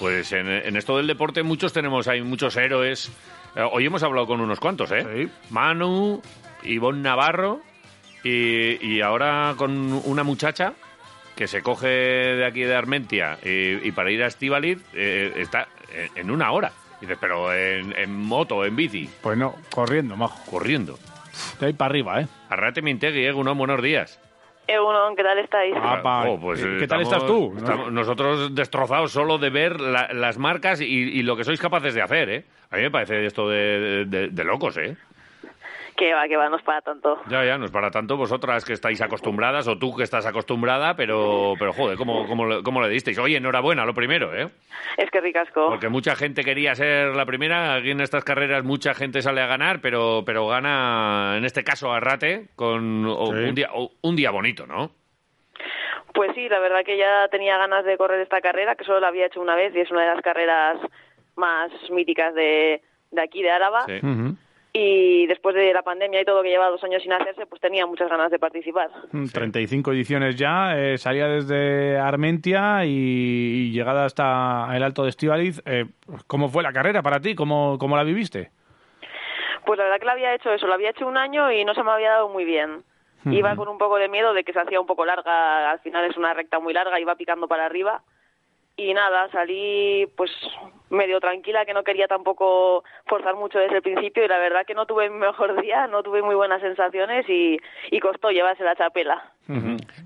Pues en, esto del deporte muchos tenemos, hay muchos héroes. Eh, hoy hemos hablado con unos cuantos, ¿eh? Manu, Ivonne Navarro y, ahora con una muchacha que se coge de aquí de Armentia y, para ir a Estivaliz eh, está en una hora. dices, pero en, en, moto, en bici. Pues no, corriendo, majo. Corriendo. De ahí para arriba, ¿eh? Arrate Mintegui, ¿eh? Uno, buenos días. ¿Qué tal estáis? Ah, oh, pues, ¿Qué tal estás tú? nosotros destrozados solo de ver las marcas y, lo que sois capaces de hacer, ¿eh? A mí me parece esto de locos, ¿eh? Que va, que va, no es para tanto. Ya, ya, no es para tanto vosotras que estáis acostumbradas o tú que estás acostumbrada, pero, pero joder, ¿cómo, cómo, cómo le disteis? Oye, enhorabuena, lo primero, ¿eh? Es que ricasco. Porque mucha gente quería ser la primera, aquí en estas carreras mucha gente sale a ganar, pero, pero gana, en este caso, a Rate, con un, día, un día bonito, ¿no? Pues sí, la verdad que ya tenía ganas de correr esta carrera, que solo la había hecho una vez y es una de las carreras más míticas de, de aquí, de Álava. Sí y después de la pandemia y todo que lleva dos años sin hacerse, pues tenía muchas ganas de participar. 35 mm, ediciones ya, eh, salía desde Armentia y, llegada hasta el Alto de Estivaliz. Eh, ¿Cómo fue la carrera para ti? ¿Cómo, ¿Cómo la viviste? Pues la verdad que la había hecho eso, lo había hecho un año y no se me había dado muy bien. Iba con un poco de miedo de que se hacía un poco larga, al final es una recta muy larga, iba picando para arriba y nada, salí pues medio tranquila, que no quería tampoco forzar mucho desde el principio y la verdad que no tuve mi mejor día, no tuve muy buenas sensaciones y, costó llevarse la chapela.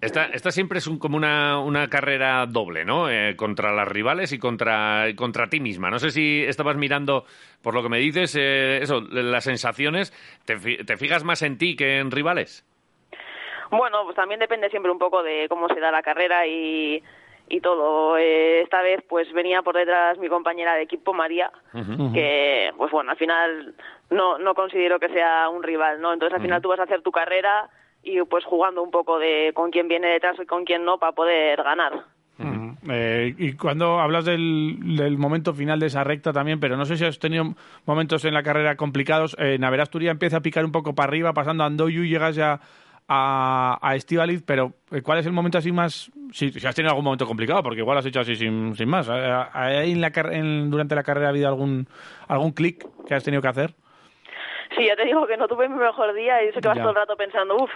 esta, esta siempre es como una, una carrera doble, ¿no? Eh, contra las rivales y contra, contra ti misma. No sé si estabas mirando, por lo que me dices, eh, eso, las sensaciones, ¿te, ¿te fijas más en ti que en rivales? Bueno, pues también depende siempre un poco de cómo se da la carrera y y todo. Eh, esta vez pues venía por detrás mi compañera de equipo, María, que pues bueno, al final no, no considero que sea un rival, ¿no? Entonces al final tú vas a hacer tu carrera y pues jugando un poco de con quién viene detrás y con quién no para poder ganar. Eh, y cuando hablas del, del, momento final de esa recta también, pero no sé si has tenido momentos en la carrera complicados. Eh, Naveras empieza a picar un poco para arriba, pasando a Andoyu, llegas ya a, a Estivaliz, pero eh, ¿cuál es el momento así más... Si, has tenido algún momento complicado, porque igual has hecho así sin, sin más. ¿Hay en la, en, durante la carrera ha habido algún, algún clic que has tenido que hacer? Sí, ya te digo que no tuve mi mejor día y eso que vas todo el rato pensando, uff,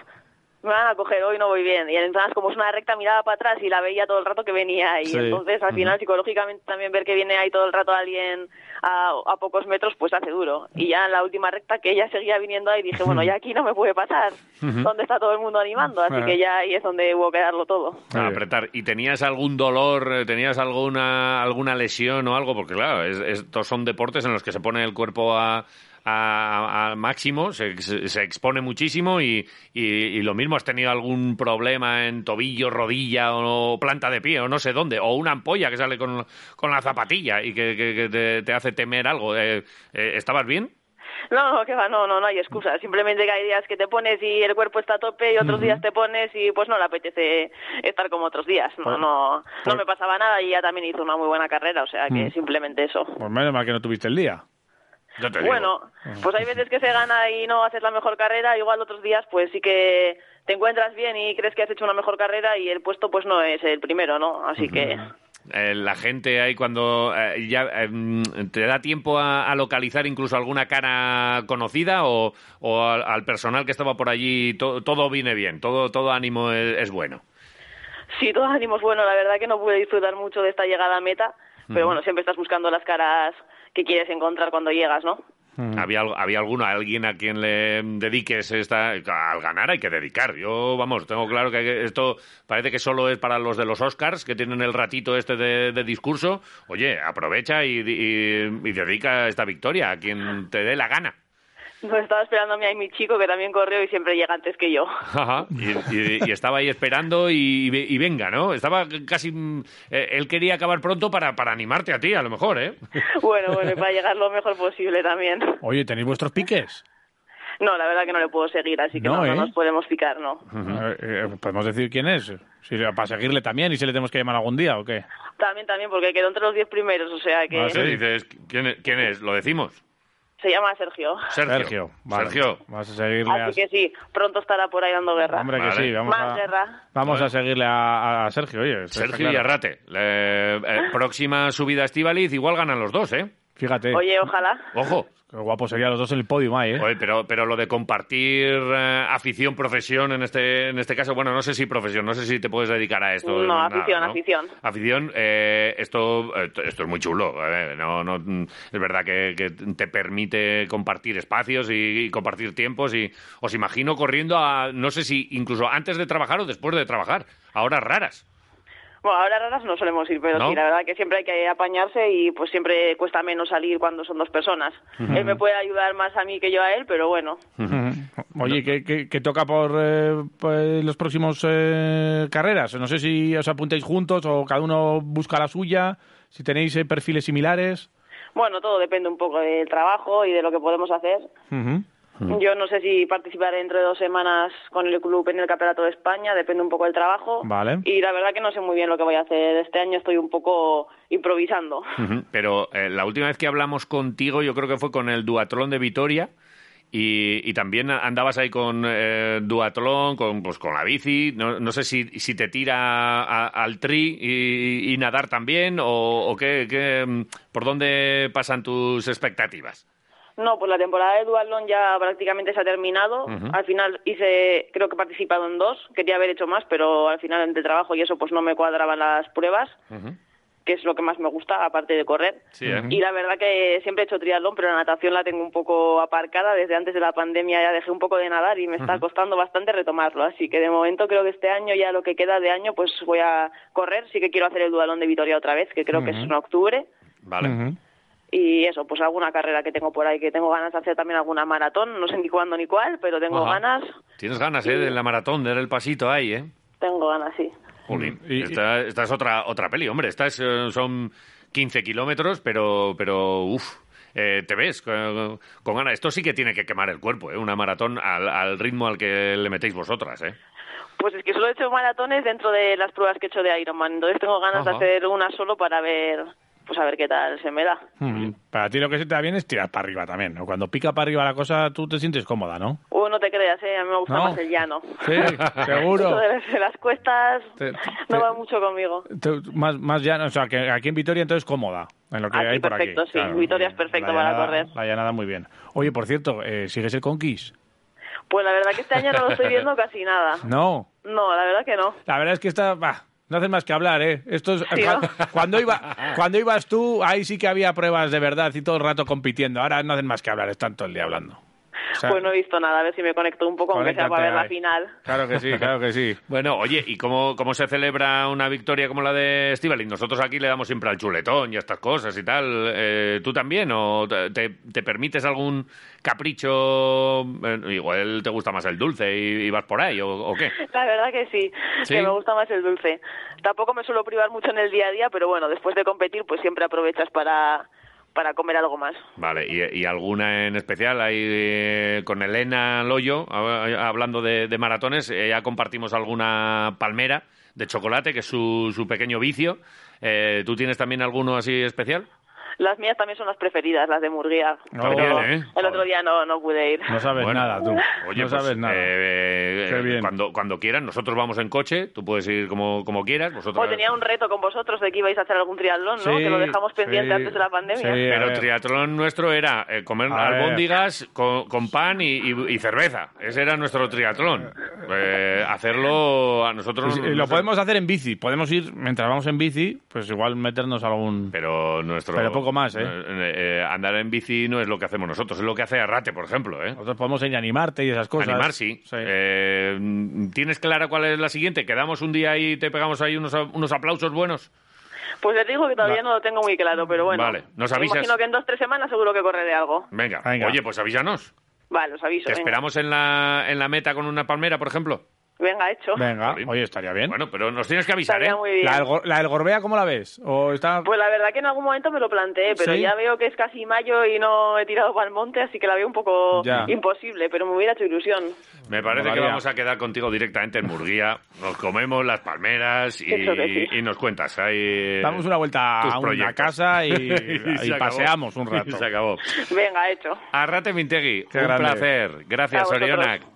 me van a coger hoy, no voy bien. Y entonces, como es una recta, miraba para atrás y la veía todo el rato que venía ahí. Entonces, al final, psicológicamente también ver que viene ahí todo el rato alguien a, a, pocos metros, pues hace duro. Y ya en la última recta, que ella seguía viniendo ahí, dije, bueno, ya aquí no me puede pasar. ¿Dónde está todo el mundo animando? Así que ya ahí es donde hubo que darlo todo. A apretar. ¿Y tenías algún dolor, tenías alguna, alguna lesión o algo? Porque, claro, estos son deportes en los que se pone el cuerpo a al máximo, se, se, expone muchísimo y, y, lo mismo has tenido algún problema en tobillo, rodilla o planta de pie o no sé dónde, o una ampolla que sale con, con la zapatilla y que, que, te, hace temer algo. Eh, eh, ¿Estabas bien? No, no, que va, no, no, no hay excusa. Simplemente que hay días que te pones y el cuerpo está a tope y otros días te pones y pues no le apetece estar como otros días. No, pues, no, no pues me pasaba nada y ya también hizo una muy buena carrera, o sea que simplemente eso. Pues menos mal que no tuviste el día. Bueno, pues hay veces que se gana y no haces la mejor carrera, igual otros días pues sí que te encuentras bien y crees que has hecho una mejor carrera y el puesto pues no es el primero, ¿no? Así que... Eh, la gente ahí cuando eh, ya em, te da tiempo a, localizar incluso alguna cara conocida o, al, personal que estaba por allí todo viene bien todo todo ánimo es, bueno sí todo ánimo es bueno. La verdad que no pude disfrutar mucho de esta llegada a meta pero bueno siempre estás buscando las caras que quieres encontrar cuando llegas no Mm. ¿Había, ¿Había alguno, alguien a quien le dediques esta... Al ganar hay que dedicar. Yo, vamos, tengo claro que esto parece que solo es para los de los Oscars, que tienen el ratito este de, discurso. Oye, aprovecha y, y dedica esta victoria a quien te dé la gana. No, estaba esperando a mi chico que también corrió y siempre llega antes que yo. Ajá, y, estaba ahí esperando y, venga, ¿no? Estaba casi... Eh, él quería acabar pronto para, para animarte a ti, a lo mejor, ¿eh? Bueno, bueno, para llegar lo mejor posible también. Oye, ¿tenéis vuestros piques? No, la verdad que no le puedo seguir, así que no, no, ¿eh? nos podemos picar, ¿no? Eh, ¿Podemos decir quién es? Si, para seguirle también y si le tenemos que llamar algún día o qué. También, también, porque quedó entre los diez primeros, o sea que... Ah, dices, ¿quién, ¿quién es? ¿Lo decimos? Se llama Sergio. Sergio. Sergio. Vamos a seguirle. Así que sí, pronto estará por ahí dando guerra. Hombre, que sí. Vamos Más a, guerra. Vamos a seguirle a, Sergio, oye. Sergio y Arrate. Eh, próxima subida a Estivaliz, igual ganan los dos, ¿eh? Fíjate. Oye, ojalá. Ojo. Qué guapo serían los dos en el podio, ¿eh? Oye, pero, pero lo de compartir eh, afición, profesión, en este, en este caso, bueno, no sé si profesión, no sé si te puedes dedicar a esto. No, afición, afición. Afición, eh, esto, esto es muy chulo. no, no, es verdad que, te permite compartir espacios y, compartir tiempos y os imagino corriendo a, no sé si incluso antes de trabajar o después de trabajar, a horas raras. Bueno, ahora raras no solemos ir, pero sí, la verdad que siempre hay que apañarse y pues siempre cuesta menos salir cuando son dos personas. Él me puede ayudar más a mí que yo a él, pero bueno. Oye, ¿qué, toca por, eh, los próximos eh, carreras? No sé si os apuntáis juntos o cada uno busca la suya, si tenéis eh, perfiles similares. Bueno, todo depende un poco del trabajo y de lo que podemos hacer. Yo no sé si participaré dentro de dos semanas con el club en el Campeonato de España, depende un poco del trabajo. Vale. Y la verdad que no sé muy bien lo que voy a hacer. Este año estoy un poco improvisando. Pero eh, la última vez que hablamos contigo, yo creo que fue con el Duatlón de Vitoria. Y, también andabas ahí con eh, duatlón, con, pues, con la bici. No, no sé si, si te tira al tri y, nadar también o, o qué, qué, mm, por dónde pasan tus expectativas. No, pues la temporada de Dualón ya prácticamente se ha terminado. Al final hice, creo que he participado en dos. Quería haber hecho más, pero al final entre trabajo y eso pues no me cuadraban las pruebas. que es lo que más me gusta, aparte de correr. ¿eh? Y la verdad que siempre he hecho triatlón, pero la natación la tengo un poco aparcada. Desde antes de la pandemia ya dejé un poco de nadar y me está costando bastante retomarlo. Así que de momento creo que este año, ya lo que queda de año, pues voy a correr. Sí que quiero hacer el dualón de Vitoria otra vez, que creo que es en octubre. Vale y eso, pues alguna carrera que tengo por ahí, que tengo ganas de hacer también alguna maratón, no sé ni cuándo ni cuál, pero tengo ganas. Tienes ganas, ¿eh? De la maratón, de dar el pasito ahí, ¿eh? Tengo ganas, sí. Jolín, esta, es otra, otra peli, hombre, esta eh, son 15 kilómetros, pero, pero uff, eh, te ves con, ganas. Esto sí que tiene que quemar el cuerpo, ¿eh? Una maratón al, al ritmo al que le metéis vosotras, ¿eh? Pues es que solo he hecho maratones dentro de las pruebas que he hecho de Ironman, entonces tengo ganas de hacer una solo para ver pues a ver qué tal se me da. Mm. Para ti lo que se te da bien es tirar para arriba también, ¿no? Cuando pica para arriba la cosa, tú te sientes cómoda, ¿no? Uh, no te creas, ¿eh? A mí me gusta más el llano. Sí, seguro. las cuestas no va mucho conmigo. más, más llano, o sea, que aquí en Vitoria entonces cómoda, en lo que hay por perfecto, aquí. sí. Vitoria es perfecto para correr. La llanada muy bien. Oye, por cierto, eh, ¿sigues el Conquist? Pues la verdad que este año no lo estoy viendo casi nada. ¿No? No, la verdad que no. La verdad es que está... No hacen más que hablar, ¿eh? Esto es, cuando, iba, cuando ibas tú, ahí sí que había pruebas de verdad y todo el rato compitiendo. Ahora no hacen más que hablar, están todo el día hablando pues no he visto nada, a ver si me conecto un poco, aunque sea para ver la final. Claro que sí, claro que sí. bueno, oye, ¿y cómo, cómo se celebra una victoria como la de Estivali? Nosotros aquí le damos siempre al chuletón y estas cosas y tal. Eh, ¿Tú también? ¿O te, te permites algún capricho? Eh, igual te gusta más el dulce y, vas por ahí, ¿o, qué? La verdad que sí, que me gusta más el dulce. Tampoco me suelo privar mucho en el día a día, pero bueno, después de competir, pues siempre aprovechas para para comer algo más. Vale, ¿y, alguna en especial? Ahí eh, con Elena Loyo, hablando de, maratones, eh, ya compartimos alguna palmera de chocolate, que es su, su pequeño vicio. Eh, ¿Tú tienes también alguno así especial? Las mías también son las preferidas, las de Murguía. No, Pero bien, ¿eh? El otro día no, no pude ir. No sabes Bueno, nada, tú. Oye, no pues, sabes nada. eh, Qué bien. Cuando, cuando quieras, nosotros vamos en coche, tú puedes ir como, como quieras. Vosotros... O tenía un reto con vosotros de que ibais a hacer algún triatlón, ¿no? Sí, que lo dejamos pendiente sí, antes de la pandemia. sí. Pero triatlón nuestro era eh, comer A albóndigas con, con pan y, y- y cerveza. Ese era nuestro triatlón. Eh, hacerlo a nosotros... Lo podemos hacer en bici. Podemos ir, mientras vamos en bici, pues igual meternos algún... Pero nuestro... Pero poco más, ¿eh? eh, andar en bici no es lo que hacemos nosotros, es lo que hace Arrate, por ejemplo, ¿eh? Nosotros podemos ir a animarte y esas cosas. Animar, sí. Eh, ¿Tienes clara cuál es la siguiente? ¿Quedamos un día y te pegamos ahí unos, unos aplausos buenos? Pues les digo que todavía no lo tengo muy claro, pero bueno. Vale, nos avisas. Imagino que en dos tres semanas seguro que correré algo. Venga. Venga. Oye, pues avísanos. Vale, os aviso. ¿Te venga. esperamos en la, en la meta con una palmera, por ejemplo? Venga, hecho. Venga, oye, estaría bien. Bueno, pero nos tienes que avisar, Estaría ¿eh? muy bien. ¿La, del, la del Gorbea cómo la ves? ¿O está... Pues la verdad que en algún momento me lo planteé, pero ¿Sí? ya veo que es casi mayo y no he tirado para el monte, así que la veo un poco Ya. imposible, pero me hubiera hecho ilusión. Me parece que vamos a quedar contigo directamente en Murguía. Nos comemos las palmeras y, sí. y nos cuentas. Ahí, Damos una vuelta a una casa y, paseamos un rato. Y se acabó. Venga, hecho. Arrate Mintegui, Qué un grande. placer. Gracias, A